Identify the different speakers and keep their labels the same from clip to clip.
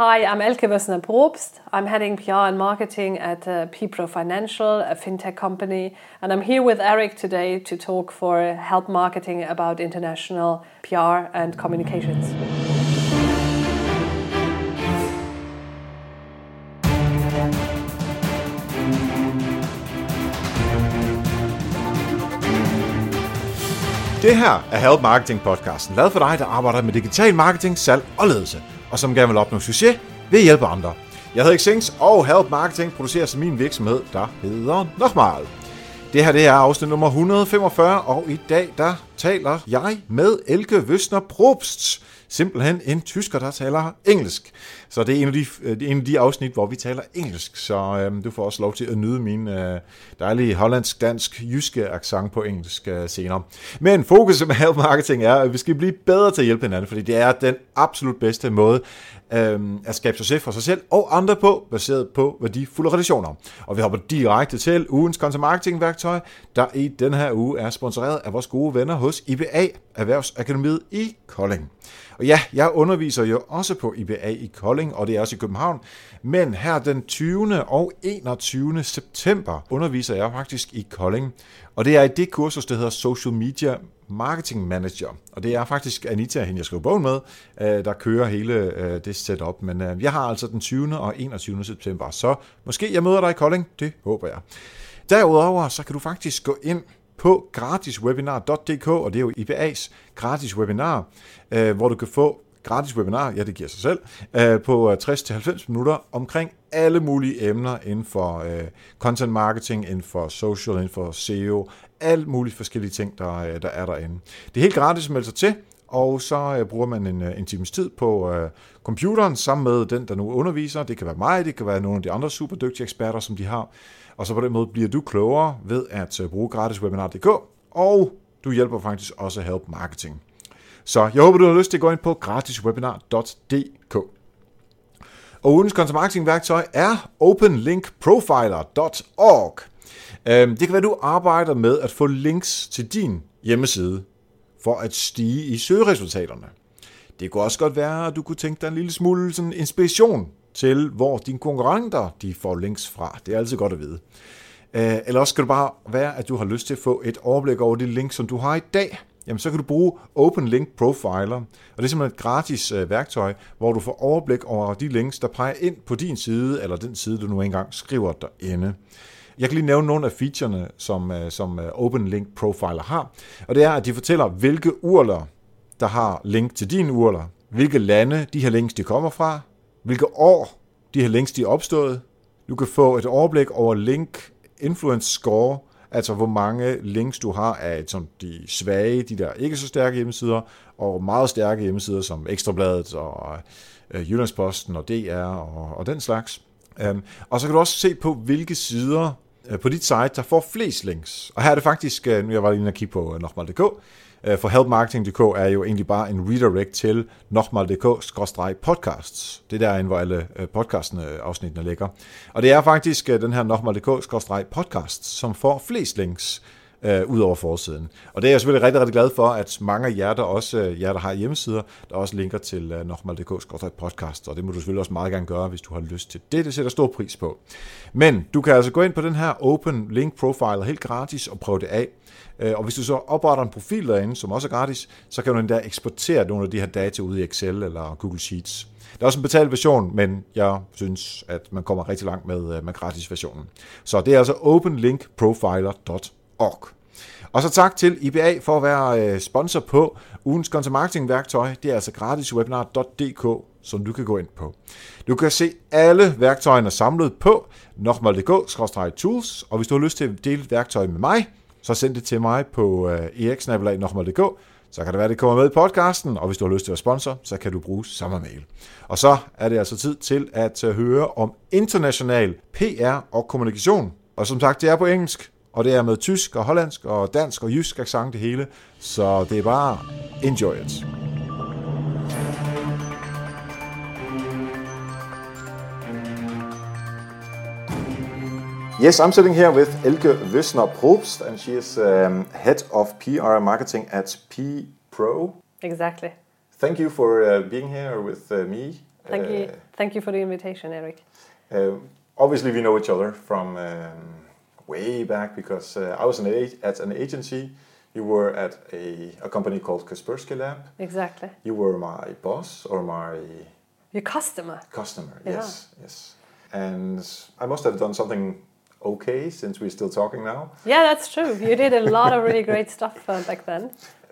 Speaker 1: Hi, I'm Elke Wössner Probst. I'm heading PR and marketing at uh, PPRO Financial, a fintech company, and I'm here with Eric today to talk for Help Marketing about international PR and communications.
Speaker 2: Det her er Help Marketing podcasten, lavet for dig, der arbejder med digital marketing, salg og ledelse, og som gerne vil opnå succes ved at hjælpe andre. Jeg hedder Xings, og Help Marketing producerer som min virksomhed, der hedder Nochmal. Det her det er afsnit nummer 145, og i dag der taler jeg med Elke Wøsner Probst. Simpelthen en tysker, der taler engelsk. Så det er en af de, øh, det er en af de afsnit, hvor vi taler engelsk. Så øhm, du får også lov til at nyde min øh, dejlige hollandsk, dansk, jyske accent på engelsk øh, senere. Men fokus med Help Marketing er, at vi skal blive bedre til at hjælpe hinanden, fordi det er den absolut bedste måde øhm, at skabe succes for sig selv og andre på, baseret på værdifulde relationer. Og vi hopper direkte til ugens content marketing værktøj, der i den her uge er sponsoreret af vores gode venner hos IBA, Erhvervsakademiet i Kolding. Og ja, jeg underviser jo også på IBA i Kolding, og det er også i København. Men her den 20. og 21. september underviser jeg faktisk i Kolding. Og det er i det kursus, der hedder Social Media Marketing Manager. Og det er faktisk Anita, hende jeg skrev bogen med, øh, der kører hele øh, det setup. Men øh, jeg har altså den 20. og 21. september, så måske jeg møder dig i Kolding. Det håber jeg. Derudover så kan du faktisk gå ind på gratiswebinar.dk, og det er jo IBA's gratis webinar, hvor du kan få gratis webinar, ja det giver sig selv, øh, på øh, 60-90 minutter omkring alle mulige emner inden for øh, content marketing, inden for social, inden for SEO, alle mulige forskellige ting, der, der er derinde. Det er helt gratis at melde sig til, og så bruger man en, en times tid på uh, computeren sammen med den, der nu underviser. Det kan være mig, det kan være nogle af de andre super dygtige eksperter, som de har. Og så på den måde bliver du klogere ved at bruge gratiswebinar.dk, og du hjælper faktisk også Help Marketing. Så jeg håber, du har lyst til at gå ind på gratiswebinar.dk. Og ugens kontomarketingværktøj er openlinkprofiler.org. Øhm, det kan være, at du arbejder med at få links til din hjemmeside for at stige i søgeresultaterne. Det kunne også godt være, at du kunne tænke dig en lille smule sådan inspiration til, hvor dine konkurrenter de får links fra. Det er altid godt at vide. Øh, eller også kan det bare være, at du har lyst til at få et overblik over de links, som du har i dag. Jamen, så kan du bruge Open Link Profiler, og det er simpelthen et gratis øh, værktøj, hvor du får overblik over de links, der peger ind på din side, eller den side, du nu engang skriver derinde. Jeg kan lige nævne nogle af featurene, som, øh, som øh, Open Link Profiler har. Og det er, at de fortæller, hvilke urler, der har link til din urler, hvilke lande de her links de kommer fra, hvilke år de her links de er opstået. Du kan få et overblik over link influence score, altså hvor mange links du har af som de svage, de der ikke så stærke hjemmesider, og meget stærke hjemmesider som Ekstrabladet og øh, Jyllandsposten og DR og, og den slags. Um, og så kan du også se på, hvilke sider øh, på dit site, der får flest links. Og her er det faktisk, øh, nu jeg var lige inde og kigge på øh, uh, nochmal.dk, Øh, for helpmarketing.dk er jo egentlig bare en redirect til nochmal.dk-podcasts. Det er derinde, hvor alle øh, podcastene øh, afsnittene ligger. Og det er faktisk den her nochmal.dk-podcasts, som får flest links øh, ud over forsiden. Og det er jeg selvfølgelig rigtig, rigtig glad for, at mange af jer, der også øh, jer, der har hjemmesider, der også linker til øh, nochmal.dk-podcast, og det må du selvfølgelig også meget gerne gøre, hvis du har lyst til det. Det sætter stor pris på. Men du kan altså gå ind på den her Open Link Profile helt gratis og prøve det af. Øh, og hvis du så opretter en profil derinde, som også er gratis, så kan du endda eksportere nogle af de her data ud i Excel eller Google Sheets. Der er også en betalt version, men jeg synes, at man kommer rigtig langt med, øh, med gratis versionen. Så det er altså openlinkprofiler.org. Og så tak til IBA for at være øh, sponsor på ugens content marketing værktøj. Det er altså gratiswebinar.dk, som du kan gå ind på. Du kan se alle værktøjerne samlet på nokmal.dk-tools, og hvis du har lyst til at dele et værktøj med mig, så send det til mig på øh, eriksnabelag.dk, så kan det være, at det kommer med i podcasten, og hvis du har lyst til at være sponsor, så kan du bruge samme mail. Og så er det altså tid til at øh, høre om international PR og kommunikation. Og som sagt, det er på engelsk, og det er med tysk og hollandsk og dansk og jysk accent det hele. Så det er bare enjoy it. Yes, I'm sitting here with Elke Wissner Probst, and she is um, head of PR marketing at P Pro.
Speaker 1: Exactly.
Speaker 2: Thank you for uh, being here with uh, me.
Speaker 1: Thank you. Thank you for the invitation, Eric.
Speaker 2: Uh, obviously, we know each other from um, way back because uh, I was an at an agency. You were at a, a company called Kaspersky Lab.
Speaker 1: Exactly.
Speaker 2: You were my boss or my
Speaker 1: your customer.
Speaker 2: Customer, yeah. yes, yes. And I must have done something okay since we're still talking now.
Speaker 1: Yeah, that's true. You did a lot of really great stuff uh, back then.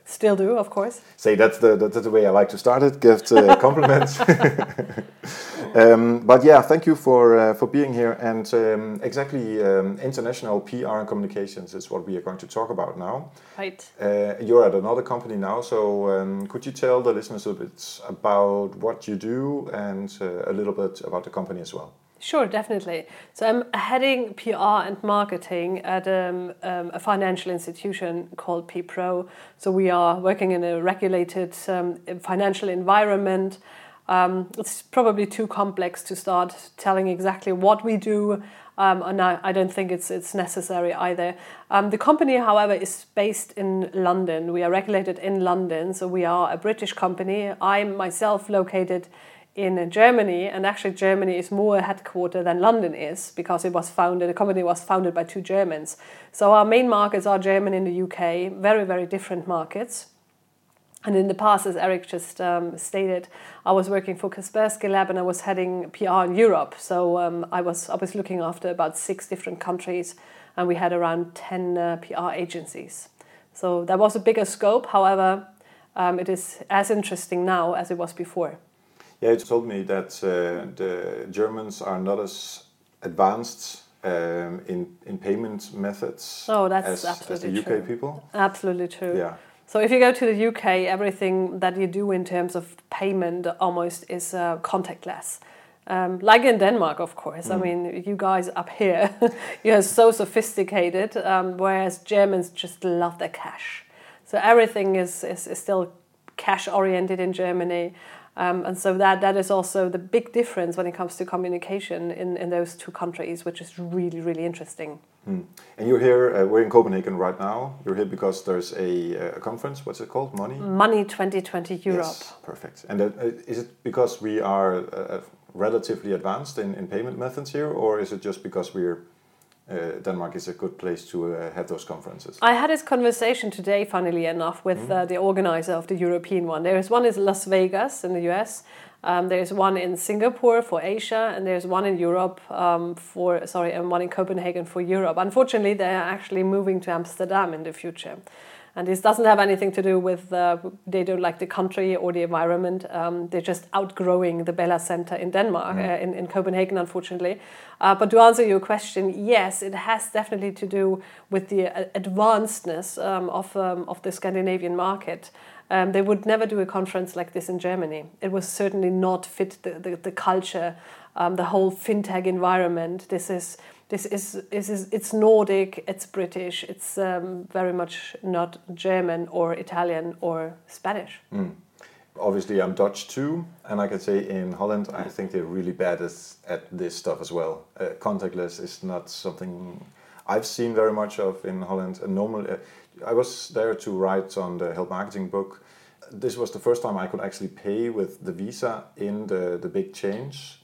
Speaker 1: Still do, of course.
Speaker 2: Say that's the that's the way I like to start it. Give uh, compliments. um, but yeah, thank you for uh, for being here. And um, exactly, um, international PR and communications is what we are going to talk about now.
Speaker 1: Right.
Speaker 2: Uh, you're at another company now, so um, could you tell the listeners a bit about what you do and uh, a little bit about the company as well?
Speaker 1: Sure, definitely. So I'm heading PR and marketing at um, um, a financial institution called PPRO. So we are working in a regulated um, financial environment. Um, it's probably too complex to start telling exactly what we do, um, and I, I, don't think it's it's necessary either. Um, the company, however, is based in London. We are regulated in London, so we are a British company. I'm myself located in Germany, and actually Germany is more a headquarter than London is because it was founded. The company was founded by two Germans. So our main markets are Germany and the UK, very very different markets. And in the past, as Eric just um, stated, I was working for Kaspersky Lab and I was heading PR in Europe. So um, I was I was looking after about six different countries, and we had around ten uh, PR agencies. So that was a bigger scope. However, um, it is as interesting now as it was before.
Speaker 2: Yeah, you told me that uh, the Germans are not as advanced um, in in payment methods
Speaker 1: oh, that's
Speaker 2: as,
Speaker 1: absolutely
Speaker 2: as the UK
Speaker 1: true.
Speaker 2: people.
Speaker 1: Absolutely true.
Speaker 2: Yeah.
Speaker 1: So if you go to the UK, everything that you do in terms of payment almost is uh, contactless. Um, like in Denmark, of course. Mm. I mean, you guys up here, you're so sophisticated, um, whereas Germans just love their cash. So everything is, is, is still cash oriented in Germany. Um, and so that that is also the big difference when it comes to communication in, in those two countries, which is really really interesting.
Speaker 2: Hmm. And you're here. Uh, we're in Copenhagen right now. You're here because there's a, a conference. What's it called? Money.
Speaker 1: Money20/20 Europe.
Speaker 2: Yes, perfect. And uh, is it because we are uh, relatively advanced in, in payment methods here, or is it just because we're uh, Denmark is a good place to uh, have those conferences.
Speaker 1: I had this conversation today, funnily enough, with mm. uh, the organizer of the European one. There is one in Las Vegas in the US. Um, there's one in Singapore for Asia, and there's one in Europe um, for sorry, and one in Copenhagen for Europe. Unfortunately, they are actually moving to Amsterdam in the future. And this doesn't have anything to do with uh, they don't like the country or the environment. Um, they're just outgrowing the Bella Center in Denmark, mm. uh, in, in Copenhagen, unfortunately. Uh, but to answer your question, yes, it has definitely to do with the uh, advancedness um, of, um, of the Scandinavian market. Um, they would never do a conference like this in Germany. It was certainly not fit the, the, the culture, um, the whole fintech environment. This is this is, this is it's Nordic, it's British, it's um, very much not German or Italian or Spanish.
Speaker 2: Mm. Obviously, I'm Dutch too, and I can say in Holland, I think they're really bad at this stuff as well. Uh, contactless is not something I've seen very much of in Holland. And normally, uh, I was there to write on the Help Marketing book. This was the first time I could actually pay with the Visa in the, the big change.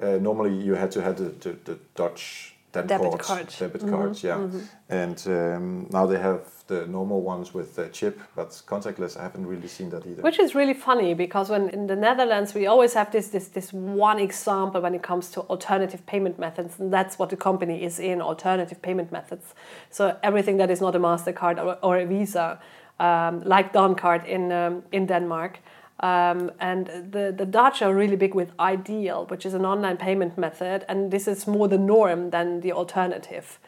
Speaker 2: Uh, normally, you had to have the, the, the Dutch
Speaker 1: debit cards, card.
Speaker 2: debit mm-hmm. cards, yeah. Mm-hmm. And um, now they have the normal ones with the chip, but contactless. I haven't really seen that either.
Speaker 1: Which is really funny because when in the Netherlands we always have this this this one example when it comes to alternative payment methods, and that's what the company is in alternative payment methods. So everything that is not a Mastercard or, or a Visa, um, like Dankort in um, in Denmark. Um, and the, the Dutch are really big with iDEAL, which is an online payment method, and this is more the norm than the alternative.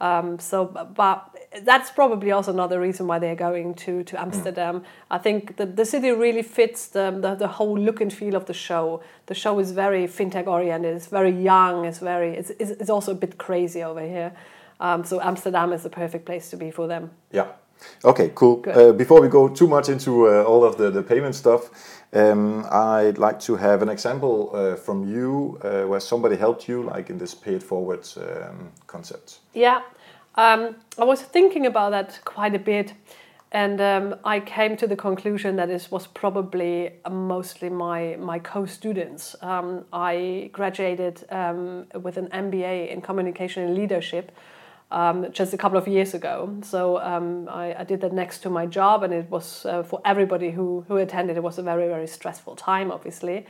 Speaker 1: Um, so, but that's probably also another reason why they're going to, to Amsterdam. I think the, the city really fits the, the, the, whole look and feel of the show. The show is very fintech oriented, it's very young, it's, very, it's, it's also a bit crazy over here. Um, so, Amsterdam is the perfect place to be for them.
Speaker 2: Yeah. Okay, cool. Uh, before we go too much into uh, all of the, the payment stuff, um, I'd like to have an example uh, from you uh, where somebody helped you, like in this pay it forward um, concept.
Speaker 1: Yeah, um, I was thinking about that quite a bit. And um, I came to the conclusion that this was probably mostly my, my co students. Um, I graduated um, with an MBA in communication and leadership um, just a couple of years ago. So um, I, I, did that next to my job, and it was uh, for everybody who, who attended, it was a very, very stressful time, obviously.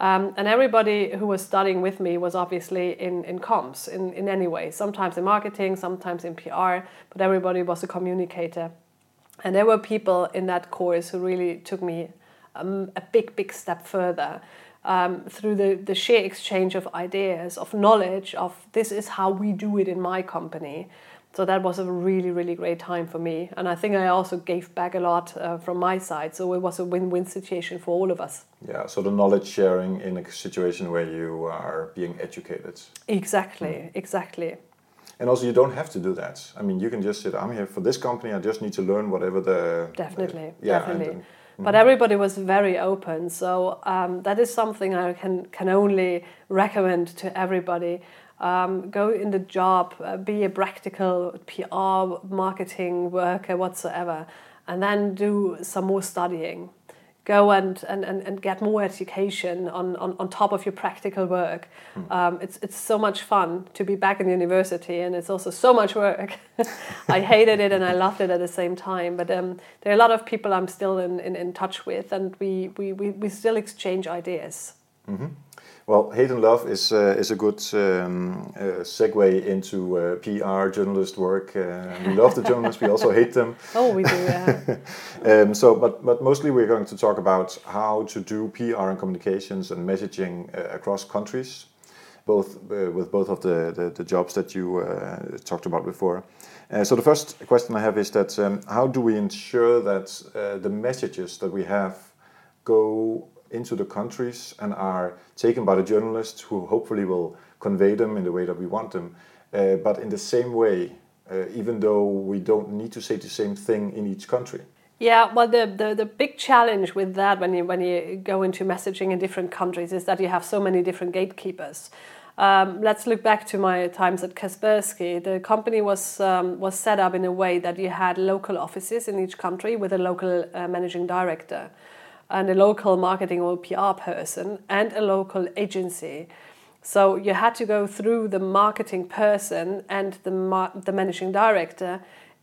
Speaker 1: Um, and everybody who was studying with me was obviously in, in comms in, in any way, sometimes in marketing, sometimes in PR, but everybody was a communicator. And there were people in that course who really took me um, a big, big step further um, through the, the sheer exchange of ideas, of knowledge, of this is how we do it in my company. So that was a really, really great time for me. And I think I also gave back a lot uh, from my side. So it was a win win situation for all of us.
Speaker 2: Yeah, so the knowledge sharing in a situation where you are being educated.
Speaker 1: Exactly, mm. exactly.
Speaker 2: And also, you don't have to do that. I mean, you can just say, I'm here for this company, I just need to learn whatever the.
Speaker 1: Definitely, yeah, definitely. And, and, but everybody was very open. So um, that is something I can can only recommend to everybody. Um, go in the job, uh, be a practical PR, marketing worker, whatsoever, and then do some more studying go and, and, and, and get more education on, on, on top of your practical work. Mm. Um, it's, it's so much fun to be back in university, and it's also so much work. I hated it and I loved it at the same time. But um, there are a lot of people I'm still in, in, in touch with, and we, we, we, we still exchange ideas.
Speaker 2: Mm-hmm. Well, hate and love is uh, is a good um, uh, segue into uh, PR journalist work. Uh, we love the journalists, we also hate them.
Speaker 1: Oh, we do, yeah.
Speaker 2: um, so, but but mostly we're going to talk about how to do PR and communications and messaging uh, across countries, both uh, with both of the, the, the jobs that you talked about before. so the first question I have is that um, how do we ensure that the messages that we have go into the countries and are taken by the journalists who hopefully will convey them in the way that we want them. Uh, but in the same way, uh, even though we don't need to say the same thing in each country.
Speaker 1: Yeah, well, the, the, the big challenge with that when you, when you go into messaging in different countries is that you have so many different gatekeepers. Um, let's look back to my times at Kaspersky. The company was um, was set up in a way that you had local offices in each country with a local uh, managing director and a local marketing or PR person and a local agency. So you had to go through the marketing person and the, the managing director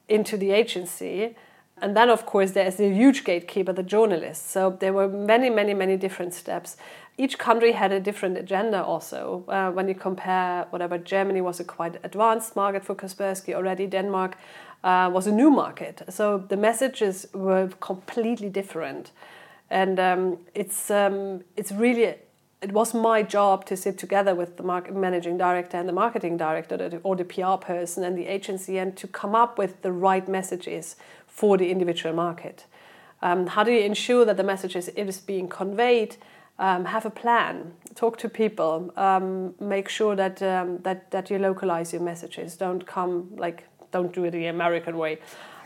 Speaker 1: into the agency. And then, of course, there's a huge gatekeeper, the journalist. So there were many, many, many different steps. Each country had a different agenda also. Uh, when you compare whatever, Germany was a quite advanced market for Kaspersky already, Denmark uh, was a new market. So the messages were completely different and um, it's um, it's really it was my job to sit together with the managing director and the marketing director or the PR person and the agency and to come up with the right messages for the individual market. Um, how do you ensure that the messages is being conveyed? Um, have a plan. Talk to people. Um, make sure that um, that that you localize your messages. Don't come like don't do it the American way.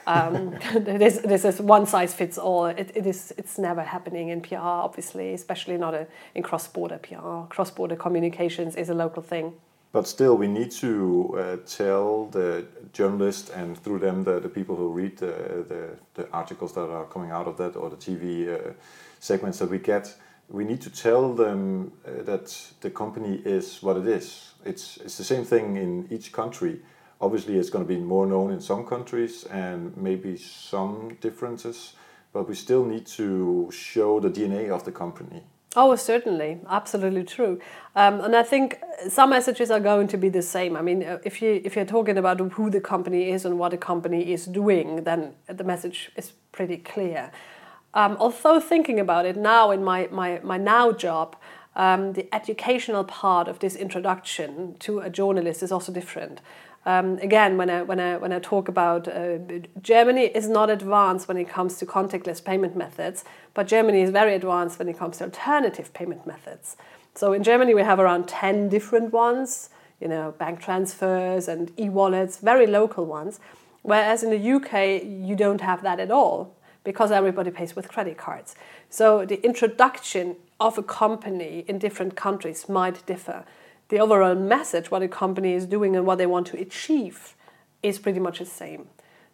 Speaker 1: Um, this, this is one size fits all. It, it is it's never happening in PR, obviously, especially not a, in cross border PR. Cross border communications is a local thing.
Speaker 2: But still, we need to uh, tell the journalists and through them the, the people who read the, the, the articles that are coming out of that or the TV uh, segments that we get. We need to tell them uh, that the company is what it is. It's, it's the same thing in each country Obviously, it's going to be more known in some countries and maybe some differences, but we still need to show the DNA of the company.
Speaker 1: Oh, certainly, absolutely true. Um, and I think some messages are going to be the same. I mean, uh, if you if you're talking about who the company is and what the company is doing, then the message is pretty clear. Um, although thinking about it now in my my my now job, um, the educational part of this introduction to a journalist is also different. Um, again, when I, when, I, when I talk about uh, Germany is not advanced when it comes to contactless payment methods, but Germany is very advanced when it comes to alternative payment methods. So in Germany, we have around 10 different ones, you know, bank transfers and e-wallets, very local ones. Whereas in the UK, you don't have that at all because everybody pays with credit cards. So the introduction of a company in different countries might differ the overall message, what a company is doing and what they want to achieve, is pretty much the same.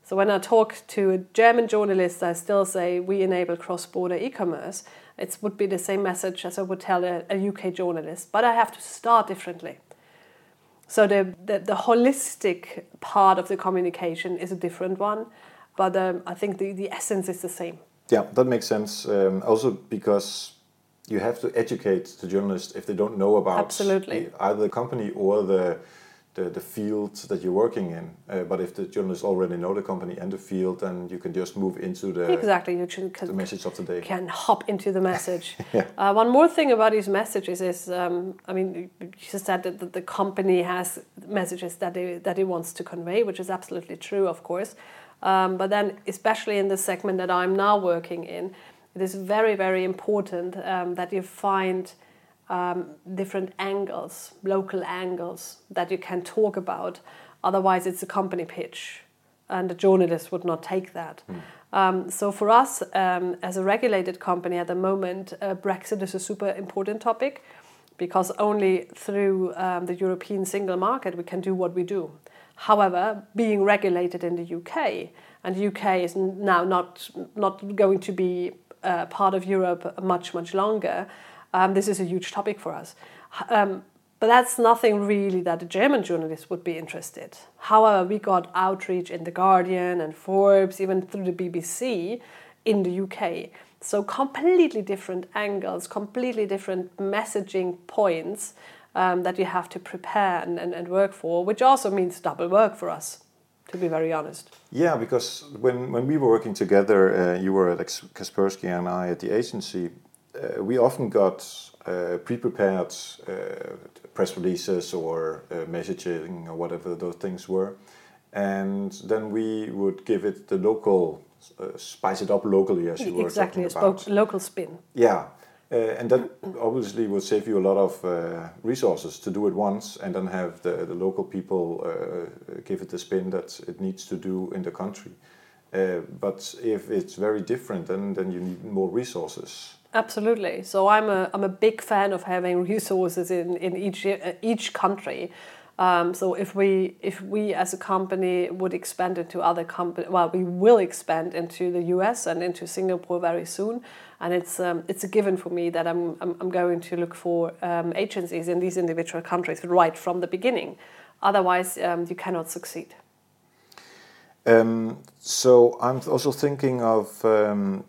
Speaker 1: So when I talk to a German journalist, I still say we enable cross-border e-commerce. It would be the same message as I would tell a, a UK journalist, but I have to start differently. So the, the, the holistic part of the communication is a different one, but um, I think the, the essence is the same.
Speaker 2: Yeah, that makes sense. Um, also because you have to educate the journalists if they don't know about
Speaker 1: Absolutely.
Speaker 2: the- either the company or the the, the field that you're working in. Uh, but if the journalists already know the company and the field, then you can just move into the,
Speaker 1: Exactly, you should,
Speaker 2: the message of the day.
Speaker 1: can hop into the message.
Speaker 2: Yeah.
Speaker 1: uh, one more thing about these messages is, um, I mean, you just said that the, the company has messages that it, that it wants to convey, which is absolutely true, of course. Um, but then, especially in the segment that I'm now working in, it is very, very important um, that you find um, different angles, local angles that you can talk about. Otherwise, it's a company pitch, and the journalist would not take that. Um, so, for us um, as a regulated company at the moment, uh, Brexit is a super important topic because only through um, the European single market we can do what we do. However, being regulated in the UK, and the UK is now not not going to be uh, part of Europe much much longer. Um, this is a huge topic for us. Um, but that's nothing really that the German journalists would be interested. However, we got outreach in The Guardian and Forbes, even through the BBC in the UK. So, completely different angles, completely different messaging points um, that you have to prepare and, and, and work for, which also means double work for us, to be very honest.
Speaker 2: Yeah, because when, when we were working together, uh, you were at Kaspersky and I at the agency, uh, we often got uh, pre-prepared uh, press releases or uh, messaging or whatever those things were, and then we would give it the local, uh, spice it up locally, as you were
Speaker 1: exactly,
Speaker 2: talking
Speaker 1: a
Speaker 2: about.
Speaker 1: spoke, local spin.
Speaker 2: Yeah, and that obviously would save you a lot of uh, resources to do it once and then have the, local people uh, give it the spin that it needs to do in the country. Uh, but if it's very different, then, then you need more resources.
Speaker 1: Absolutely. So I'm a I'm a big fan of having resources in in each uh, each country. Um, so if we if we as a company would expand into other company, well, we will expand into the U.S. and into Singapore very soon, and it's um, it's a given for me that I'm I'm, I'm going to look for um, agencies in these individual countries right from the beginning. Otherwise, um, you cannot succeed.
Speaker 2: Um, so I'm also thinking of um,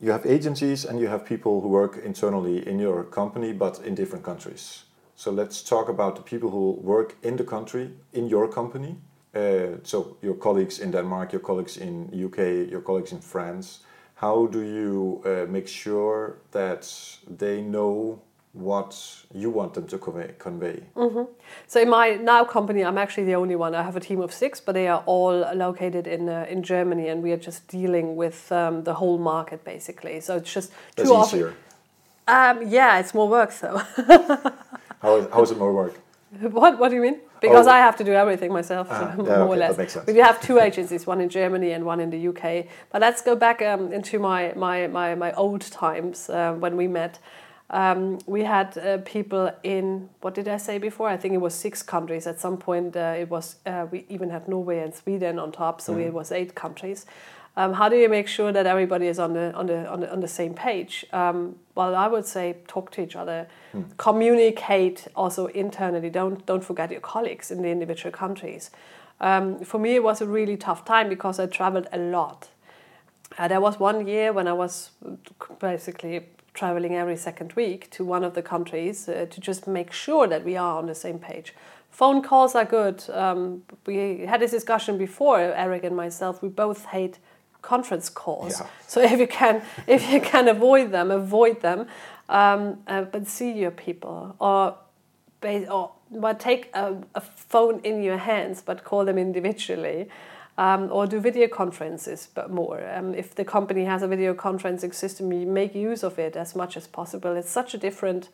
Speaker 2: you have agencies and you have people who work internally in your company, but in different countries. So let's talk about the people who work in the country in your company. Uh, so your colleagues in Denmark, your colleagues in UK, your colleagues in France. How do you uh, make sure that they know what you want them to convey? convey?
Speaker 1: So in my now company, I'm actually the only one. I have a team of six, but they are all located in uh, in Germany, and we are just dealing with um, the whole market basically. So it's just
Speaker 2: That's
Speaker 1: too often.
Speaker 2: easier.
Speaker 1: Um, yeah, it's more work though.
Speaker 2: How, how is it more work?
Speaker 1: what What do you mean? Because
Speaker 2: Oh.
Speaker 1: I have to do everything myself,
Speaker 2: Ah,
Speaker 1: more
Speaker 2: yeah,
Speaker 1: or
Speaker 2: okay,
Speaker 1: less.
Speaker 2: makes sense.
Speaker 1: We have two agencies, one in Germany and one in the UK. But let's go back um, into my my my, my old times uh, when we met. Um, we had uh, people in what did I say before? I think it was six countries. At some point, uh, it was uh, we even had Norway and Sweden on top, so it was eight countries. Um, how do you make sure that everybody is on the on the on the, on the same page? Um, well, I would say talk to each other, communicate also internally. Don't don't forget your colleagues in the individual countries. Um, for me, it was a really tough time because I traveled a lot. Uh, there was one year when I was basically traveling every second week to one of the countries uh, to just make sure that we are on the same page. Phone calls are good. Um, we had this discussion before, Eric and myself. We both hate conference calls.
Speaker 2: Yeah.
Speaker 1: So if you can, if you can avoid them, avoid them. Um, uh, but see your people, or, or but take a, a phone in your hands, but call them individually um, or do video conferences but more. Um, if the company has a video conferencing system, you make use of it as much as possible. It's such a different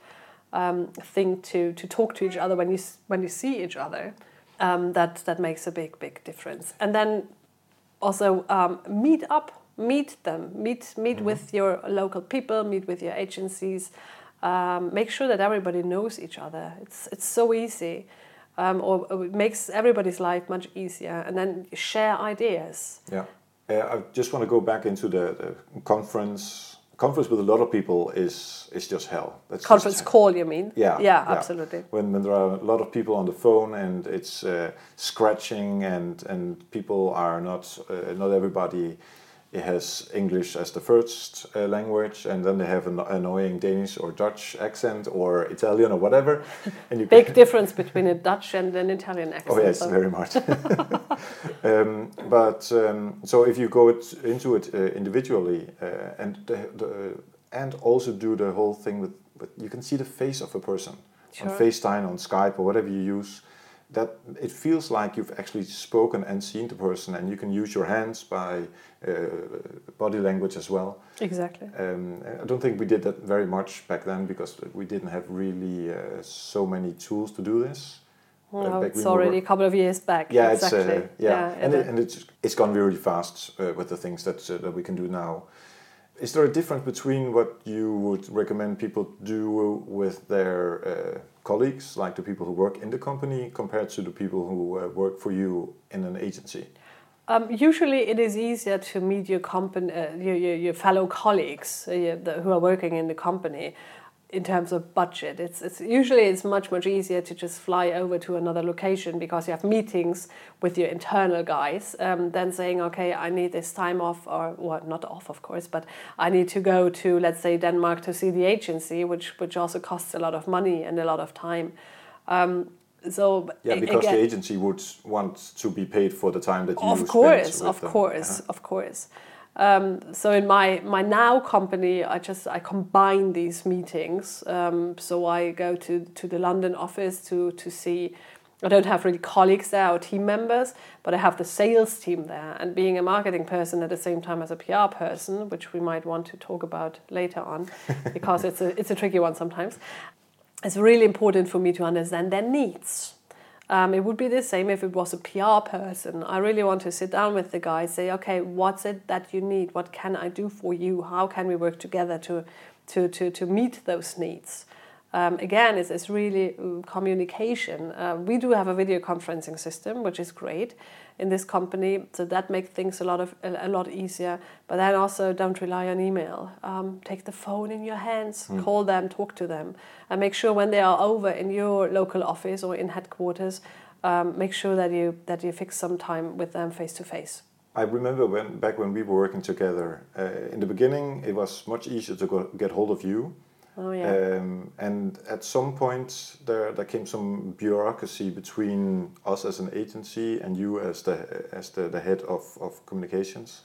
Speaker 1: um, thing to, to talk to each other when you when you see each other. Um, that that makes a big big difference. And then also um, meet up, meet them, meet meet with your local people, meet with your agencies. Um, make sure that everybody knows each other. It's it's so easy um, or, or it makes everybody's life much easier. And then share ideas.
Speaker 2: Yeah. Uh, I just want to go back into the, the conference. Conference with a lot of people is is just hell.
Speaker 1: That's conference
Speaker 2: just,
Speaker 1: call, you mean?
Speaker 2: Yeah,
Speaker 1: yeah, yeah, absolutely.
Speaker 2: When, when there are a lot of people on the phone and it's uh, scratching and and people are not uh, not everybody it has English as the first uh, language, and then they have an annoying Danish or Dutch accent or Italian or whatever.
Speaker 1: And you big difference between a Dutch and an Italian accent.
Speaker 2: Oh yes, so. very much. um, but um, so if you go it, into it uh, individually uh, and the, the, and also do the whole thing with, with, you can see the face of a person sure. on FaceTime, on Skype, or whatever you use that it feels like you've actually spoken and seen the person, and you can use your hands by uh, body language as well.
Speaker 1: Exactly.
Speaker 2: Um, I don't think we did that very much back then because we didn't have really uh, so many tools to do this.
Speaker 1: No, uh, it's already a couple of years back.
Speaker 2: Yeah, exactly. it's uh, yeah, yeah, and, it, and it's it's gone really fast uh, with the things that uh, that we can do now. Is there a difference between what you would recommend people do with their colleagues, like the people who work in the company, compared to the people who uh, work for you in an agency?
Speaker 1: Um, usually, it is easier to meet your company, uh, your, your, your, fellow colleagues uh, who are working in the company in terms of budget. It's, it's usually it's much much easier to just fly over to another location because you have meetings with your internal guys um, than saying okay I need this time off or well not off of course but I need to go to let's say Denmark to see the agency which which also costs a lot of money and a lot of time. Um, so
Speaker 2: yeah, because again, the agency would want to be paid for the time that you
Speaker 1: of course, of course, of course. Um, so in my my now company, I just I combine these meetings. Um, so I go to to the London office to to see. I don't have really colleagues there or team members, but I have the sales team there. And being a marketing person at the same time as a PR person, which we might want to talk about later on, because it's a it's a tricky one sometimes. It's really important for me to understand their needs um, it would be the same if it was a PR person. I really want to sit down with the guy, say, okay, what's it that you need? What can I do for you? How can we work together to, to, to, to meet those needs? Um, again, it's, it's really um, communication. Uh, we do have a video conferencing system, which is great in this company, so that makes things a lot of a, a lot easier. But then also don't rely on email. Um, take the phone in your hands, mm. call them, talk to them, and make sure when they are over in your local office or in headquarters, um, make sure that you that you fix some time with them face to face.
Speaker 2: I remember when back when we were working together. Uh, in the beginning, it was much easier to go, get hold of you
Speaker 1: Oh, yeah.
Speaker 2: Um, and at some point, there there came some bureaucracy between us as an agency and you as the as the, the head of, of communications.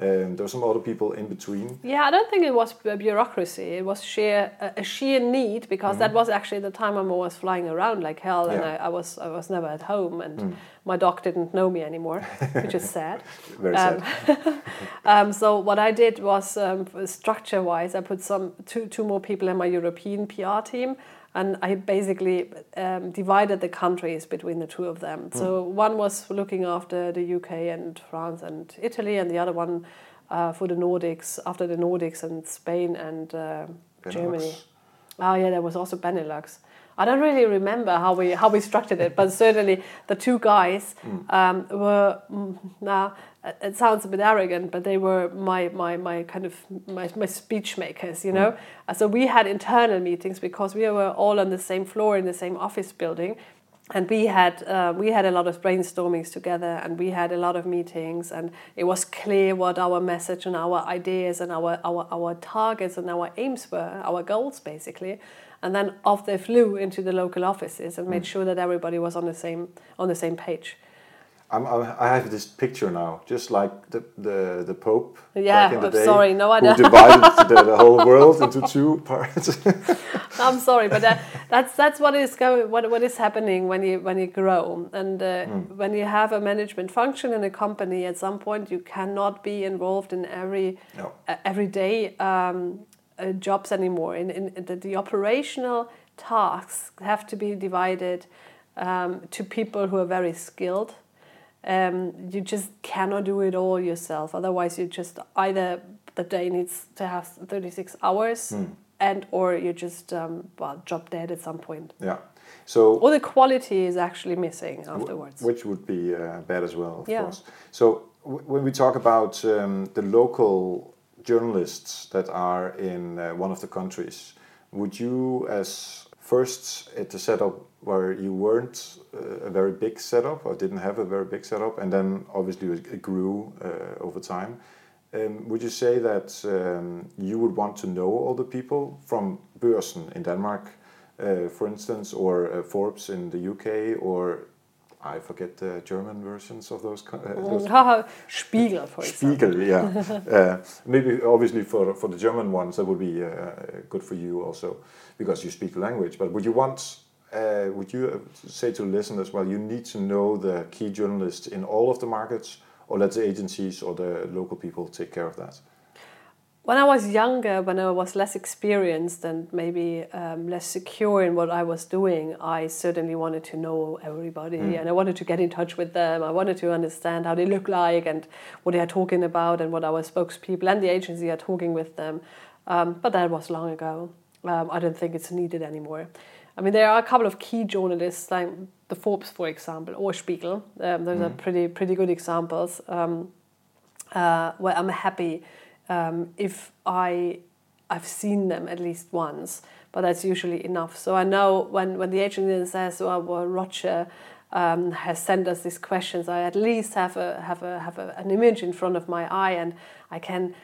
Speaker 2: Um, there were some other people in between.
Speaker 1: Yeah, I don't think it was bureaucracy. It was sheer a, sheer need because mm-hmm. that was actually the time I was flying around like hell, and I, I, was I was never at home, and mm. my dog didn't know me anymore, which is sad.
Speaker 2: Very um,
Speaker 1: sad. um, so what I did was um, structure wise, I put some two two more people in my European PR team and I basically um, divided the countries between the two of them. Mm. So one was looking after the UK and France and Italy, and the other one uh, for the Nordics, after the Nordics and Spain and uh, Germany. Oh yeah, there was also Benelux. I don't really remember how we how we structured it, but certainly the two guys mm. um, were mm, now it sounds a bit arrogant, but they were my my my kind of my, my speech makers, you know. Mm. So we had internal meetings because we were all on the same floor in the same office building, and we had uh, we had a lot of brainstormings together, and we had a lot of meetings, and it was clear what our message and our ideas and our our our targets and our aims were, our goals basically. And then off they flew into the local offices and made mm. sure that everybody was on the same on the same page.
Speaker 2: I'm, i have this picture now, just like the the, the Pope.
Speaker 1: Yeah,
Speaker 2: the
Speaker 1: day, sorry, no, I
Speaker 2: don't. Who divided the, the, whole world into two parts.
Speaker 1: I'm sorry, but that, that's that's what is going, what what is happening when you when you grow, and uh, mm. when you have a management function in a company. At some point, you cannot be involved in every no. uh, every day um, uh, jobs anymore. In, in the, the, operational tasks have to be divided um, to people who are very skilled um, you just cannot do it all yourself. Otherwise, you just either the day needs to have 36 hours mm. and or you just um, well drop dead at some point.
Speaker 2: Yeah. So
Speaker 1: or the quality is actually missing afterwards.
Speaker 2: Which would be uh, bad as well, of yeah. course. So when we talk about um, the local journalists that are in uh, one of the countries, would you, as first at the setup where you weren't uh, a very big setup or didn't have a very big setup, and then obviously it grew uh, over time, um, would you say that um, you would want to know all the people from Børsen in Denmark, uh, for instance, or uh, Forbes in the UK, or I forget the German versions of those. Uh,
Speaker 1: those Spiegel, for
Speaker 2: example. Spiegel, yeah. uh, maybe obviously for for the German ones that would be uh, good for you also because you speak the language. But would you want? Uh, would you say to listeners, well, you need to know the key journalists in all of the markets, or let the agencies or the local people take care of that?
Speaker 1: When I was younger, when I was less experienced and maybe um, less secure in what I was doing, I certainly wanted to know everybody mm. and I wanted to get in touch with them. I wanted to understand how they look like and what they are talking about and what our spokespeople and the agency are talking with them. Um, but that was long ago. Um, I don't think it's needed anymore. I mean, there are a couple of key journalists, like the Forbes, for example, or Spiegel. Um, those mm. are pretty pretty good examples um, uh, where I'm happy um, if I I've seen them at least once, but that's usually enough. So I know when when the agent says, "Well, well Roger." Um, has sent us these questions. I at least have a have a have a, an image in front of my eye, and I can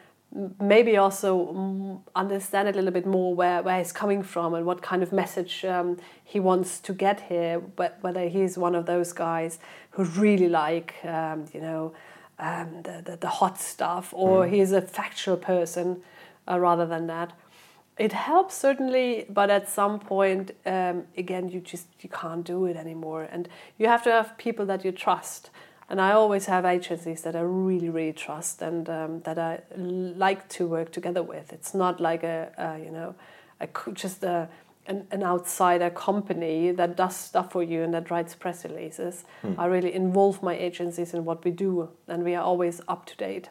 Speaker 1: maybe also understand a little bit more where, where he's coming from and what kind of message um, he wants to get here. Whether he's one of those guys who really like, um, you know, um, the, the, the, hot stuff, or mm. he's a factual person uh, rather than that. It helps certainly, but at some point, um, again, you just you can't do it anymore, and you have to have people that you trust. And I always have agencies that I really, really trust and um, that I like to work together with. It's not like a, a you know, a, just a an, an outsider company that does stuff for you and that writes press releases. Hmm. I really involve my agencies in what we do, and we are always up to date.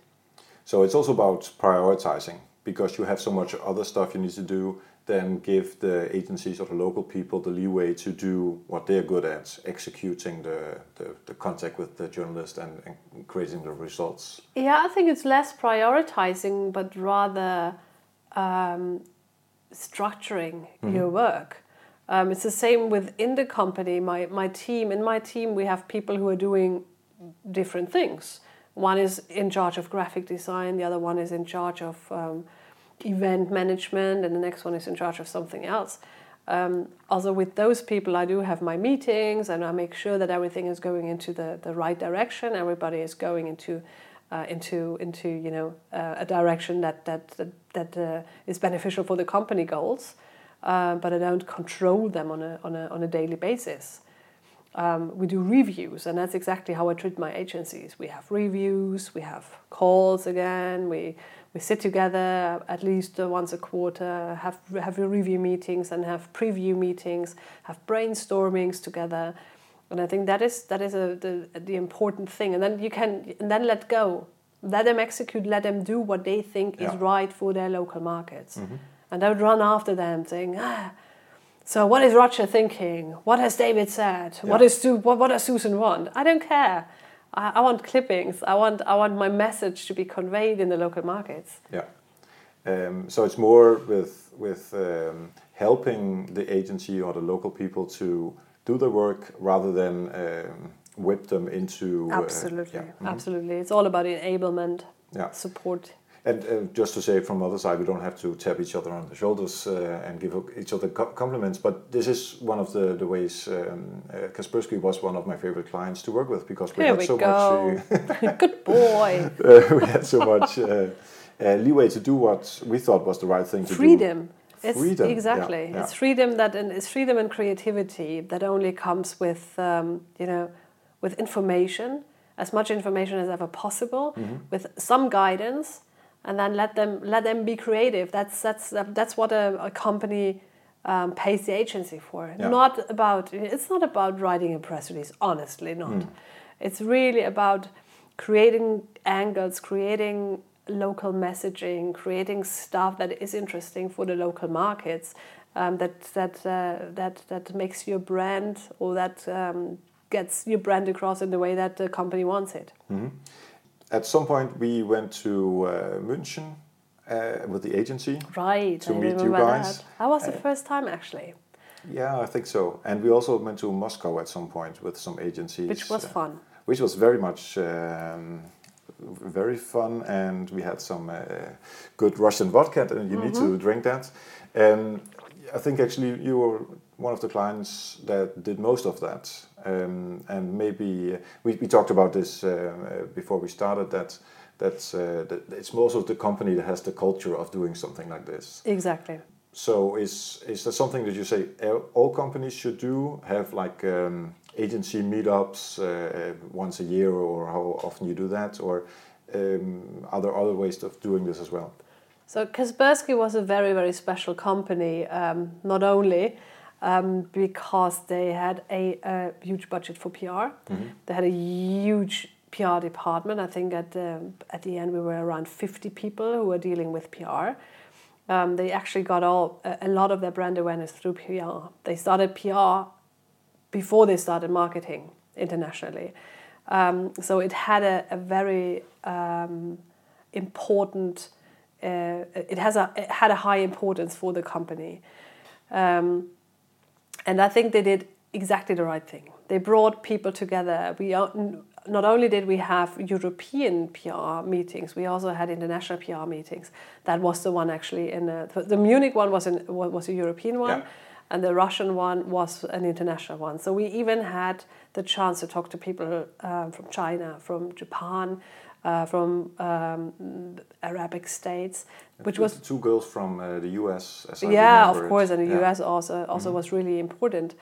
Speaker 2: So it's also about prioritizing because you have so much other stuff you need to do. Then give the agencies or the local people the leeway to do what they're good at, executing the, the, the contact with the journalist and, and creating the results.
Speaker 1: Yeah, I think it's less prioritizing, but rather um, structuring mm-hmm. your work. Um, it's the same within the company. My, my team, in my team, we have people who are doing different things. One is in charge of graphic design, the other one is in charge of um, event management, and the next one is in charge of something else. Um, also, with those people, I do have my meetings and I make sure that everything is going into the, the right direction. Everybody is going into uh, into into you know uh, a direction that that that, that uh, is beneficial for the company goals, uh, but I don't control them on a on a on a daily basis. Um, we do reviews, and that's exactly how I treat my agencies. We have reviews, we have calls again, we we sit together at least once a quarter, have have review meetings, and have preview meetings, have brainstormings together and I think that is that is a, the the important thing. And then you can and then let go, let them execute, let them do what they think yeah. is right for their local markets, mm-hmm. and don't run after them saying. Ah, so what is Roger thinking? What has David said? Yeah. What is Su- what, what does Susan want? I don't care. I, I, want clippings. I want I want my message to be conveyed in the local markets.
Speaker 2: Yeah. Um, so it's more with with um, helping the agency or the local people to do the work rather than um, whip them into.
Speaker 1: Uh, absolutely, uh, yeah. mm-hmm. absolutely. It's all about enablement, yeah. support.
Speaker 2: And uh, just to say from the other side, we don't have to tap each other on the shoulders uh, and give each other co- compliments, but this is one of the, the ways um, uh, Kaspersky was one of my favorite clients to work with because we
Speaker 1: Here
Speaker 2: had
Speaker 1: we
Speaker 2: so
Speaker 1: go. much. Good boy.
Speaker 2: Uh, we had so much uh, leeway to do what we thought was the right thing to
Speaker 1: Freedom.
Speaker 2: do.
Speaker 1: Freedom it's freedom. Exactly. Yeah. It's freedom that and it's freedom and creativity that only comes with um, you know with information, as much information as ever possible, mm-hmm. with some guidance, and then let them let them be creative. That's that's that's what a, a company um, pays the agency for. Not about it's not about writing a press release. Honestly, not. Mm. It's really about creating angles, creating local messaging, creating stuff that is interesting for the local markets, um, that that uh, that that makes your brand or that um, gets your brand across in the way that the company wants it.
Speaker 2: Mm-hmm. at some point we went to uh, München uh, with the agency.
Speaker 1: Right,
Speaker 2: To
Speaker 1: I
Speaker 2: meet you guys.
Speaker 1: that. That was the
Speaker 2: Uh,
Speaker 1: first time actually,
Speaker 2: Yeah, I think so. And we also went to Moscow at some point with some agencies.
Speaker 1: which was
Speaker 2: uh,
Speaker 1: fun.
Speaker 2: which was very much um, very fun, and we had some uh, good Russian vodka, and you need to drink that. And I think actually you were one of the clients that did most of that. Um, and maybe uh, we, we talked about this uh, uh, before we started that that's uh, that it's also the company that has the culture of doing something like this.
Speaker 1: Exactly.
Speaker 2: So is is that something that you say all- all companies should do? Have like um, agency meetups uh, once a year, or how often you do that, or um, are there other ways of doing this as well?
Speaker 1: So Kaspersky was a very, very special company, um, not only um, because they had a, a huge budget for PR, they had a huge PR department. I think at the, at the end we were around 50 people who were dealing with PR. Um, they actually got all a, a lot of their brand awareness through PR. They started PR before they started marketing internationally. Um, so it had a, a very um, important, uh, it, has a, it had a high importance for the company. Um, and I think they did exactly the right thing. They brought people together. We are, not only did we have European PR meetings, we also had international PR meetings. That was the one actually in uh, the Munich one was in, was a European one,
Speaker 2: Yeah.
Speaker 1: And the Russian one was an international one. So we even had the chance to talk to people um, from China, from Japan, uh, from um, Arabic states, which was
Speaker 2: two girls from uh, the US.
Speaker 1: Yeah, of
Speaker 2: it.
Speaker 1: course, and the
Speaker 2: Yeah.
Speaker 1: US also also was really important.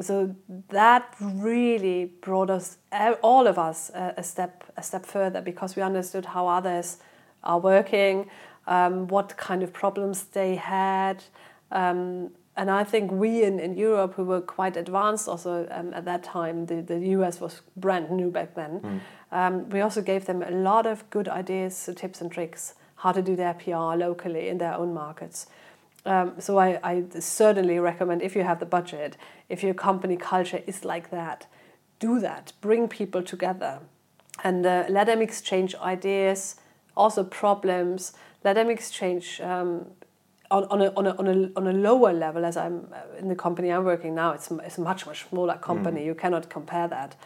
Speaker 1: So that really brought us all of us a, a step a step further because we understood how others are working, um, what kind of problems they had. Um, and I think we in, in Europe, who were quite advanced also um, at that time, the, the US was brand new back then, um, we also gave them a lot of good ideas, tips, and tricks how to do their PR locally in their own markets. Um, so I, I certainly recommend if you have the budget, if your company culture is like that, do that. Bring people together and uh, let them exchange ideas, also problems. Let them exchange um, on, on, a, on, a, on, a, on a lower level. As I'm uh, in the company I'm working now, it's, it's a much much smaller company. You cannot compare that.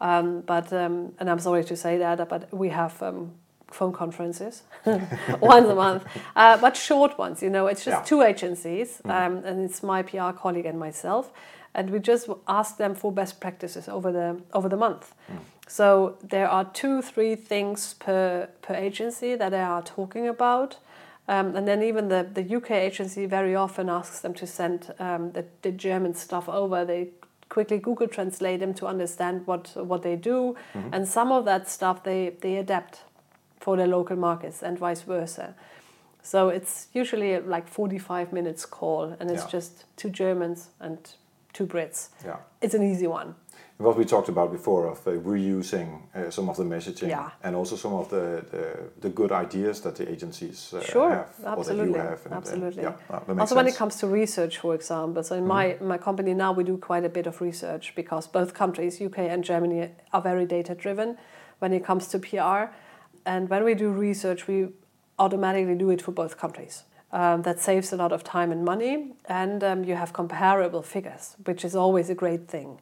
Speaker 1: Um, but um, and I'm sorry to say that, but we have um, phone conferences once a month, uh, but short ones. You know, it's just
Speaker 2: Yeah.
Speaker 1: two agencies, um, and it's my PR colleague and myself, and we just ask them for best practices over the over the month. So there are two, three things per per agency that they are talking about. Um, and then even the, the UK agency very often asks them to send um, the, the German stuff over. They quickly Google translate them to understand what what they do, and some of that stuff they they adapt for their local markets and vice versa. So it's usually like 45 minutes call, and it's
Speaker 2: Yeah.
Speaker 1: just two Germans and two Brits.
Speaker 2: Yeah.
Speaker 1: It's an easy one.
Speaker 2: What we talked about before of uh, reusing uh, some of the messaging
Speaker 1: Yeah.
Speaker 2: and also some of the, the, the good ideas that the agencies uh,
Speaker 1: Sure,
Speaker 2: have or
Speaker 1: absolutely,
Speaker 2: that you have. and, uh,
Speaker 1: absolutely.
Speaker 2: yeah, that makes
Speaker 1: Also, when it comes to research, for example, so in my my company now we do quite a bit of research because both countries, UK and Germany, are very data driven when it comes to PR, and when we do research, we automatically do it for both countries. Um, that saves a lot of time and money, and um, you have comparable figures, which is always a great thing.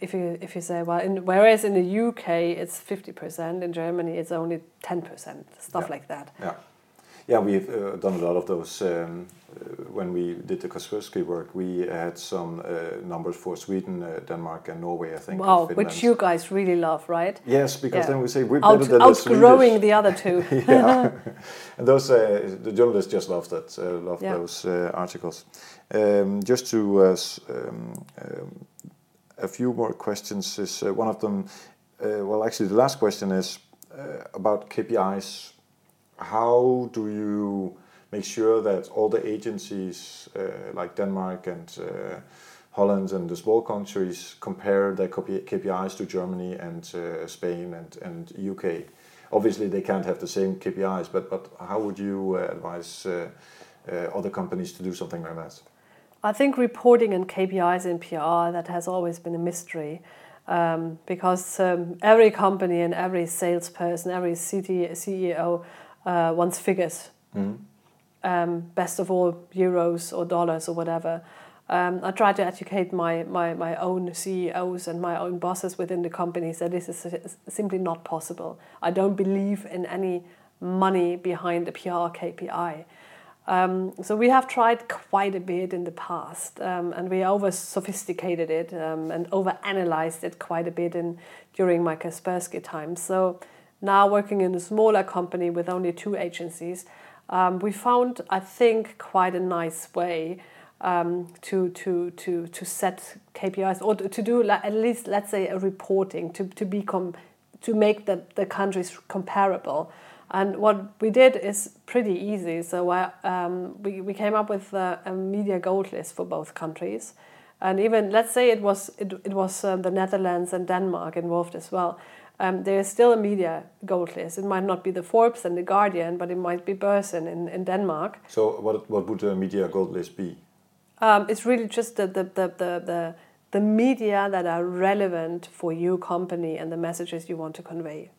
Speaker 1: If you if you say well, in, whereas in the UK it's fifty percent, in Germany it's only ten percent, stuff
Speaker 2: Yeah.
Speaker 1: like that.
Speaker 2: Yeah, yeah, we've uh, done a lot of those. Um, uh, when we did the Kaspersky work, we had some uh, numbers for Sweden, uh, Denmark, and Norway. I think.
Speaker 1: Wow, which you guys really love, right?
Speaker 2: Yes, because
Speaker 1: Yeah.
Speaker 2: then we say we're
Speaker 1: Out,
Speaker 2: better than the
Speaker 1: outgrowing
Speaker 2: Swedish.
Speaker 1: the other two.
Speaker 2: yeah, and those uh, the journalists just love that, uh, love
Speaker 1: Yeah.
Speaker 2: those uh, articles. Um, just to uh, um, um, a few more questions. Is uh, one of them? Uh, well, actually, the last question is uh, about KPIs. How do you make sure that all the agencies like Denmark and Holland and the small countries compare their KPIs to Germany and Spain and, and UK? Obviously, they can't have the same KPIs, but, but how would you advise other companies to do something like that?
Speaker 1: I think reporting and KPIs in PR that has always been a mystery. um, because um, every company and every salesperson, every CT, CEO uh, wants figures. Um, best of all, euros or dollars or whatever. Um, I try to educate my, my, my own CEOs and my own bosses within the companies that this is simply not possible. I don't believe in any money behind the PR KPI. Um, so we have tried quite a bit in the past, um, and we over sophisticated it um, and over analyzed it quite a bit in during my Kaspersky time. So now working in a smaller company with only two agencies, um, we found I think quite a nice way um, to to to to set KPIs or to do at least let's say a reporting to to become to make the the countries comparable. And what we did is pretty easy. So I, um, we, we came up with a, a, media gold list for both countries. And even, let's say it was, it, it was um, the Netherlands and Denmark involved as well. Um, there is still a media gold list. It might not be the Forbes and the Guardian, but it might be Børsen in, in Denmark.
Speaker 2: So what, what would a media gold list be?
Speaker 1: Um, it's really just the, the, the, the, the, the media that are relevant for your company and the messages you want to convey.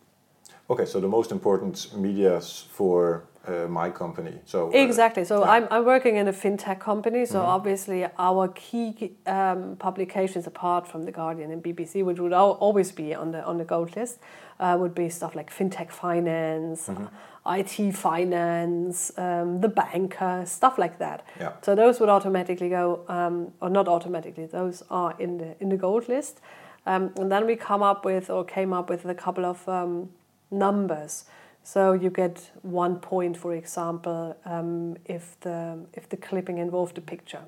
Speaker 2: Okay, so the most important media for uh, my company. So
Speaker 1: uh, exactly. So yeah. I'm, I'm working in a fintech company. So mm-hmm. obviously our key um, publications, apart from the Guardian and BBC, which would al- always be on the on the gold list, uh, would be stuff like fintech finance, mm-hmm. IT finance, um, the banker, stuff like that.
Speaker 2: Yeah.
Speaker 1: So those would automatically go, um, or not automatically. Those are in the in the gold list, um, and then we come up with or came up with a couple of um, numbers. So you get one point, for example, um, if the if the clipping involved a picture,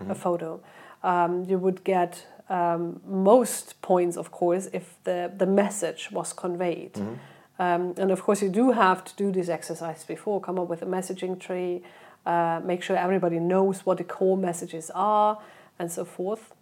Speaker 1: mm-hmm. a photo. Um, you would get um, most points, of course, if the the message was conveyed. Mm-hmm. Um, and of course, you do have to do this exercise before. Come up with a messaging tree. Uh, make sure everybody knows what the core messages are, and so forth.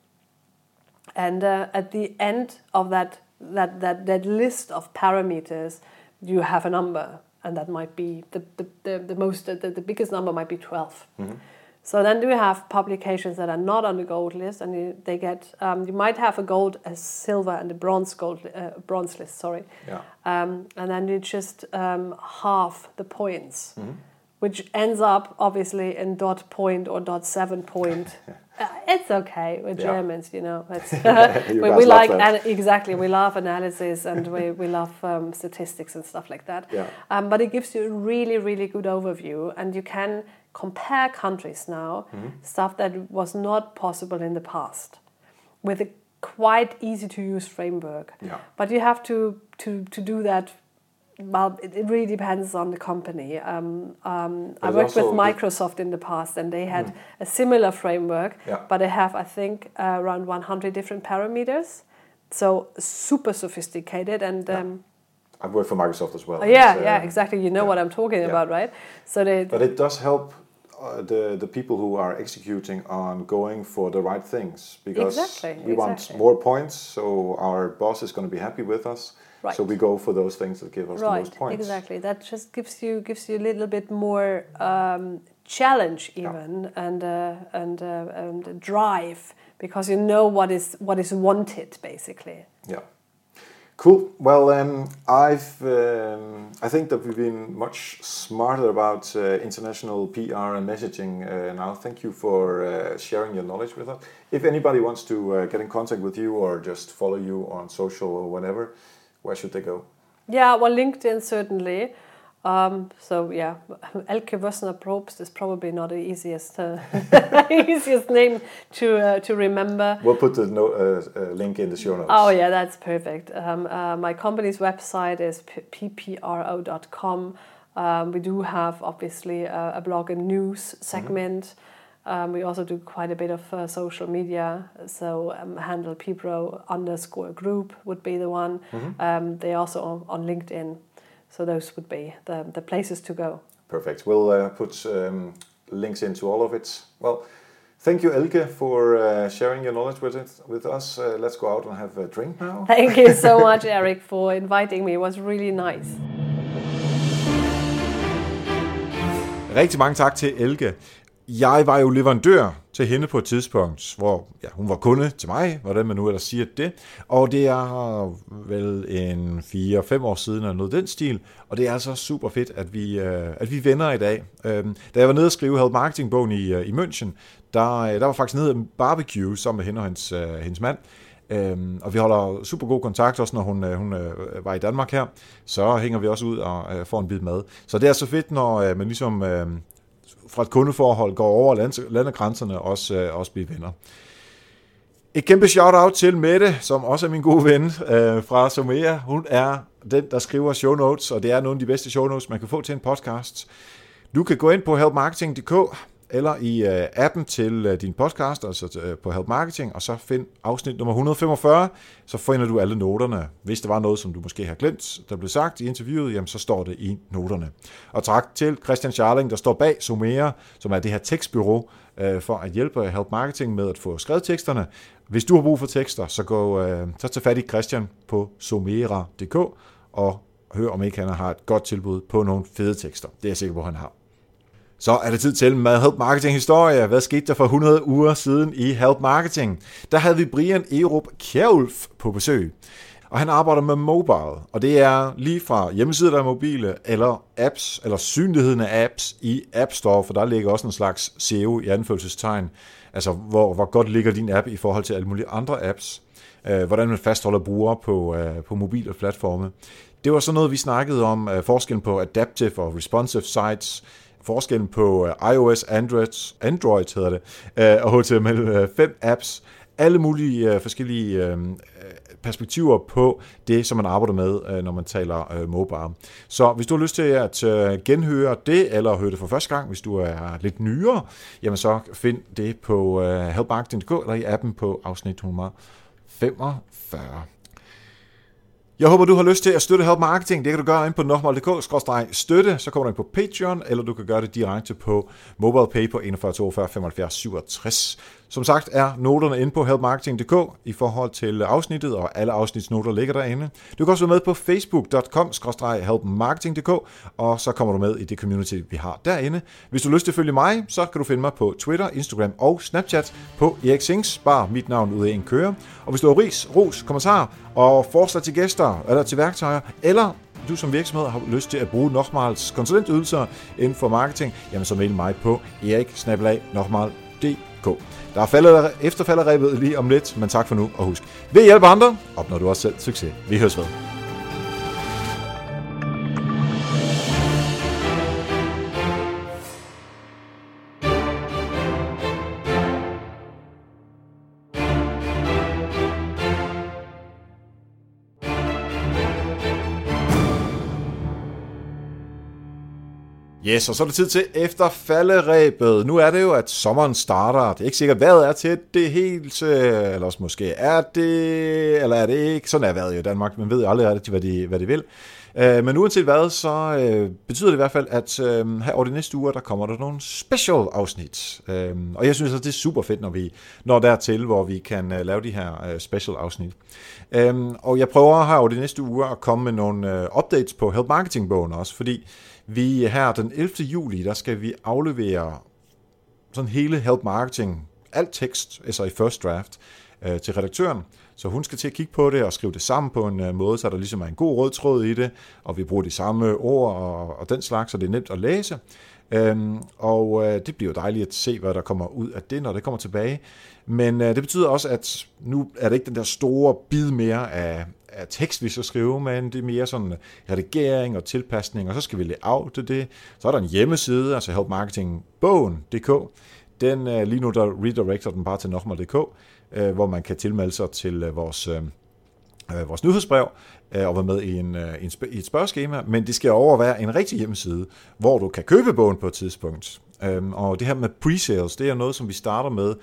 Speaker 1: And uh, at the end of that that, that, that list of parameters, you have a number, and that might be the, the, the, the most, the, the biggest number might be 12. Mm-hmm. So then you have publications that are not on the gold list, and you, they get um, you might have a gold, a silver, and a bronze gold uh, bronze list. Sorry,
Speaker 2: yeah.
Speaker 1: Um, and then you just um, half the points, mm-hmm. Which ends up obviously in dot point or dot seven point Uh, it's okay. We're yeah. Germans, you know. we, we like an, exactly. We love analysis and we we love um, statistics and stuff like that.
Speaker 2: Yeah.
Speaker 1: Um, but it gives you a really really good overview, and you can compare countries now, mm-hmm. stuff that was not possible in the past, with a quite easy to use framework.
Speaker 2: Yeah.
Speaker 1: But you have to to to do that well, it, really depends on the company. Um, um, I worked with Microsoft in the past, and they had mm. a similar framework,
Speaker 2: yeah.
Speaker 1: but they have, I think, uh, around 100 different parameters. So super sophisticated, and
Speaker 2: yeah. um, I've worked for Microsoft as well.
Speaker 1: Yeah, uh, yeah, exactly. You know yeah. what I'm talking about, right?
Speaker 2: So they. But it does help uh, the the people who are executing on going for the right things because
Speaker 1: exactly,
Speaker 2: we
Speaker 1: exactly.
Speaker 2: want more points, so our boss is going to be happy with us
Speaker 1: Right.
Speaker 2: So we go for those things that give us
Speaker 1: right.
Speaker 2: the most points.
Speaker 1: Exactly. That just gives you gives you a little bit more um, challenge even yeah. and uh, and uh, and drive because you know what is what is wanted basically.
Speaker 2: Yeah. Cool. Well, um, I've um, I think that we've been much smarter about uh, international PR and messaging uh, now. Thank you for uh, sharing your knowledge with us. If anybody wants to uh, get in contact with you or just follow you on social or whatever, where should they go?
Speaker 1: Yeah, well, LinkedIn certainly. Um, so yeah, Elke Wössner Probst is probably not the easiest uh, easiest name to uh, to remember.
Speaker 2: We'll put the no, uh, uh link in the show notes.
Speaker 1: Oh yeah, that's perfect. Um, uh, my company's website is ppro.com. Um, we do have obviously a, a blog and news mm-hmm. segment. Mm -hmm um, we also do quite a bit of uh, social media. So um, handle ppro underscore group would be the one. Mm-hmm. Um, they also on, on, LinkedIn. So those would be the, the places to go.
Speaker 2: Perfect. We'll uh, put um, links into all of it. Well, thank you, Elke, for uh, sharing your knowledge with it, with us. Uh, let's go out and have a drink now.
Speaker 1: Thank you so much, Eric, for inviting me. It was really nice.
Speaker 2: Rigtig mange tak til Elke. Jeg var jo leverandør til hende på et tidspunkt, hvor ja, hun var kunde til mig, hvordan man nu ellers siger det. Og det er vel en 4-5 år siden, eller noget den stil. Og det er altså super fedt, at vi, øh, at vi vender i dag. Øhm, da jeg var nede og skrive havde marketingbogen i, øh, i München, der, øh, der var faktisk nede en barbecue sammen med hende og hendes, hendes mand. Øhm, og vi holder super god kontakt, også når hun, øh, hun øh, var i Danmark her. Så hænger vi også ud og øh, får en bid mad. Så det er så fedt, når øh, man ligesom øh, fra et kundeforhold går over landegrænserne og også, øh, også bliver venner. Et kæmpe shout-out til Mette, som også er min gode ven øh, fra Somea. Hun er den, der skriver show notes, og det er nogle af de bedste show notes, man kan få til en podcast. Du kan gå ind på helpmarketing.dk, eller i øh, appen til øh, din podcast, altså øh, på Help Marketing, og så find afsnit nummer 145, så finder du alle noterne. Hvis der var noget, som du måske har glemt, der blev sagt i interviewet, jamen så står det i noterne. Og tak til Christian Charling, der står bag Somera, som er det her tekstbyrå, øh, for at hjælpe Help Marketing med at få skrevet teksterne. Hvis du har brug for tekster, så, gå, øh, så tag fat i Christian på somera.dk og hør, om ikke han har et godt tilbud på nogle fede tekster. Det er jeg sikker på, han har. Så er det tid til med Help Marketing historie. Hvad skete der for 100 uger siden i Help Marketing? Der havde vi Brian Erup Kjærulf på besøg. Og han arbejder med mobile, og det er lige fra hjemmesider, der er mobile, eller apps, eller synligheden af apps i App Store, for der ligger også en slags SEO i anførselstegn. Altså, hvor, hvor godt ligger din app i forhold til alle mulige andre apps. Øh, hvordan man fastholder brugere på, øh, på mobile platforme. Det var så noget, vi snakkede om, øh, forskellen på adaptive og responsive sites, forskellen på øh, iOS, Android, Android hedder det, øh, og HTML5 øh, apps, alle mulige forskellige perspektiver på det, som man arbejder med, når man taler mobile. Så hvis du har lyst til at genhøre det, eller høre det for første gang, hvis du er lidt nyere, jamen så find det på helpmarketing.dk eller i appen på afsnit 145. Jeg håber, du har lyst til at støtte Help Marketing. Det kan du gøre ind på nokmal.dk-støtte. Så kommer du ind på Patreon, eller du kan gøre det direkte på MobilePay på 41 42 75 67. Som sagt er noterne inde på helpmarketing.dk i forhold til afsnittet, og alle afsnitsnoter ligger derinde. Du kan også være med på facebook.com-helpmarketing.dk, og så kommer du med i det community, vi har derinde. Hvis du har lyst til at følge mig, så kan du finde mig på Twitter, Instagram og Snapchat på Erik Sings, bare mit navn ud af en køre. Og hvis du har ris, ros, kommentar og forslag til gæster eller til værktøjer, eller du som virksomhed har lyst til at bruge Nochmals konsulentydelser inden for marketing, jamen så mail mig på erik-nokmal.dk. Der er faldet, efterfalderæbet lige om lidt, men tak for nu, og husk, ved hjælpe andre, opnår du også selv succes. Vi høres ved. Yes, og så er det tid til efter falderæbet. Nu er det jo, at sommeren starter. Det er ikke sikkert, hvad er til det helt, øh, eller også måske er det, eller er det ikke. Sådan er vejret jo i Danmark. Man ved jo aldrig hvad de, hvad de vil. Øh, men uanset hvad, så øh, betyder det i hvert fald, at her over de næste uger, der kommer der nogle special afsnit. Og jeg synes, at det er super fedt, når vi når dertil, hvor vi kan lave de her special afsnit. Og jeg prøver her over de næste uger at komme med nogle updates på Help Marketing-bogen også, fordi vi her den 11. juli, der skal vi aflevere sådan hele Help Marketing, alt tekst, altså i first draft, øh, til redaktøren. Så hun skal til at kigge på det og skrive det sammen på en øh, måde, så der ligesom er en god rød tråd i det, og vi bruger de samme ord og, og den slags, så det er nemt at læse. Øhm, og øh, det bliver jo dejligt at se, hvad der kommer ud af det, når det kommer tilbage. Men øh, det betyder også, at nu er det ikke den der store bid mere af, af tekst, vi skal skrive, men det er mere sådan øh, redigering og tilpasning, og så skal vi layoute det. Så er der en hjemmeside, altså helpmarketingbogen.dk. Den øh, lige nu, der redirecter den bare til nokmal.dk, øh, hvor man kan tilmelde sig til øh, vores, øh, øh vores nyhedsbrev øh, og være med i, en, øh, en, i et spørgeskema, men det skal overvære en rigtig hjemmeside, hvor du kan købe bogen på et tidspunkt. Øh, og det her med pre-sales, det er noget, som vi starter med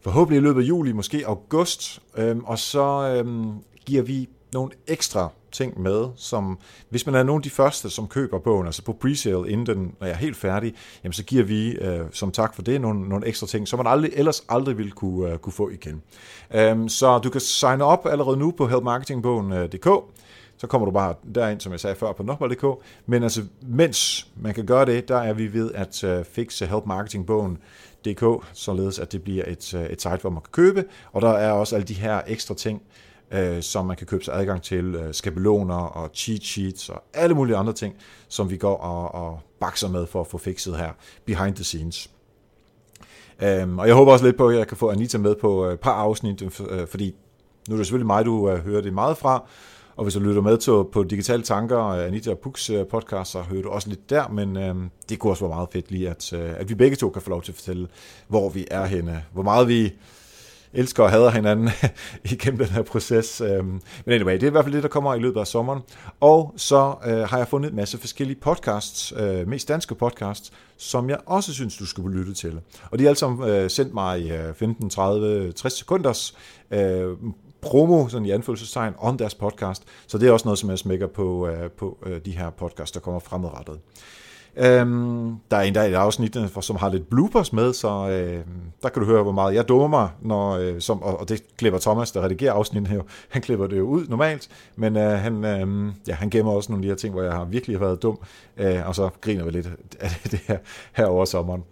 Speaker 2: forhåbentlig i løbet af juli, måske august, øh, og så øh, giver vi nogle ekstra ting med, som hvis man er nogle af de første, som køber bogen, altså på presale, inden den er helt færdig, jamen så giver vi øh, som tak for det nogle, nogle ekstra ting, som man aldrig, ellers aldrig ville kunne, øh, kunne få igen. Øhm, så du kan signe op allerede nu på helpmarketingbogen.dk, så kommer du bare derind, som jeg sagde før, på nokmal.dk. Men altså, mens man kan gøre det, der er vi ved at øh, fikse helpmarketingbogen DK, således at det bliver et, øh, et site, hvor man kan købe, og der er også alle de her ekstra ting, øh, som man kan købe sig adgang til, øh, skabeloner og cheat sheets og alle mulige andre ting, som vi går og, og bakser med for at få fikset her behind the scenes. Um, og jeg håber også lidt på, at jeg kan få Anita med på øh, et par afsnit, øh, øh, fordi nu er det selvfølgelig mig, du øh, hører det meget fra, og hvis du lytter med til, på Digitale Tanker, øh, Anita og Puks podcast, så hører du også lidt der, men øh, det kunne også være meget fedt lige, at, øh, at vi begge to kan få lov til at fortælle, hvor vi er henne, hvor meget vi elsker og hader hinanden igennem den her proces. Øhm, men anyway, det er i hvert fald det, der kommer i løbet af sommeren. Og så øh, har jeg fundet en masse forskellige podcasts, øh, mest danske podcasts, som jeg også synes, du skulle lytte til. Og de er alle sammen øh, sendt mig i 15, 30, 60 sekunders øh, promo, sådan i anfølgelsestegn, om deres podcast. Så det er også noget, som jeg smækker på, øh, på øh, de her podcasts, der kommer fremadrettet. Øhm, der er endda der et afsnit, øh, som har lidt bloopers med, så øh, der kan du høre, hvor meget jeg dummer mig, når, øh, som, og, og det klipper Thomas, der redigerer afsnittet her, han klipper det jo ud normalt, men øh, han, øh, ja, han gemmer også nogle af de her ting, hvor jeg har virkelig været dum, øh, og så griner vi lidt af det her, her over sommeren.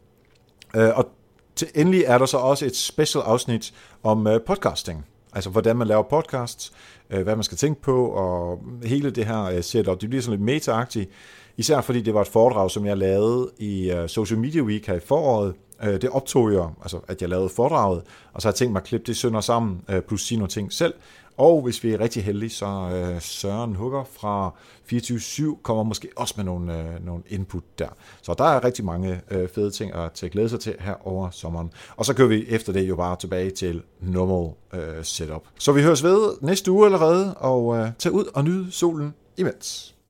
Speaker 2: Øh, og til endelig er der så også et special afsnit om øh, podcasting. Altså, hvordan man laver podcasts, øh, hvad man skal tænke på, og hele det her øh, setup. Det bliver sådan lidt meta-agtigt, især fordi det var et foredrag, som jeg lavede i uh, Social Media Week her i foråret. Uh, det optog jeg, altså at jeg lavede foredraget, og så har jeg tænkt mig at klippe det sønder sammen, uh, plus sige nogle ting selv. Og hvis vi er rigtig heldige, så uh, Søren Hugger fra 24-7 kommer måske også med nogle, uh, nogle input der. Så der er rigtig mange uh, fede ting at tage glæde sig til her over sommeren. Og så kører vi efter det jo bare tilbage til normal uh, setup. Så vi høres ved næste uge allerede, og uh, tag ud og nyde solen imens.